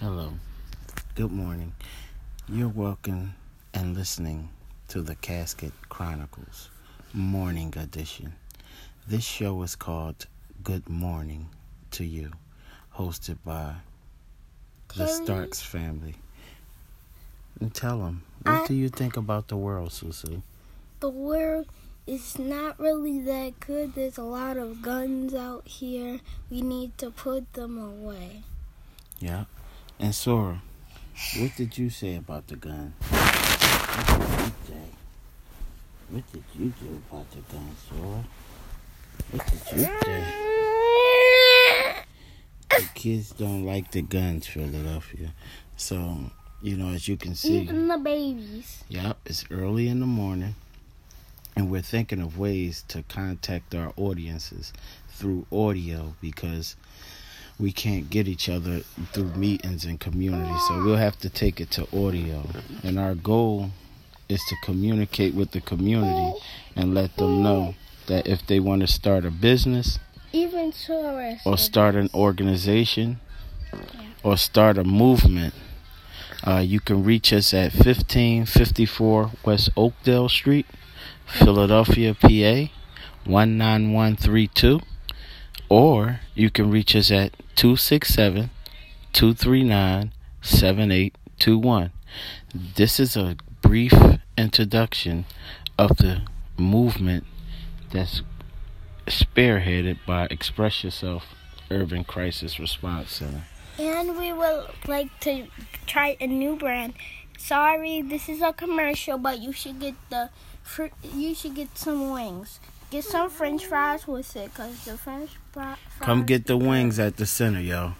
Hello. Good morning. You're welcome and listening to the Casket Chronicles Morning Edition. This show is called Good Morning to You, hosted by the Starks family. And tell them, what I- do you think about the world, Susu? The world is not really that good. There's a lot of guns out here. We need to put them away. Yeah. And Sora, what did you say about the gun? What did you say? What did you do about the gun, Sora? What did you say? The kids don't like the guns, Philadelphia. So, you know, as you can see, Even the babies. yep, it's early in the morning. And we're thinking of ways to contact our audiences through audio because we can't get each other through meetings and community. So we'll have to take it to audio. And our goal is to communicate with the community and let them know that if they want to start a business Even tourists. or start an organization or start a movement, uh, you can reach us at 1554 West Oakdale Street, Philadelphia, PA 19132. Or you can reach us at 267 239 7821. This is a brief introduction of the movement that's spearheaded by Express Yourself Urban Crisis Response Center. And we would like to try a new brand. Sorry, this is a commercial, but you should get the you should get some wings. Get some French fries with it, cause the French fries. Come get the wings at the center, yo.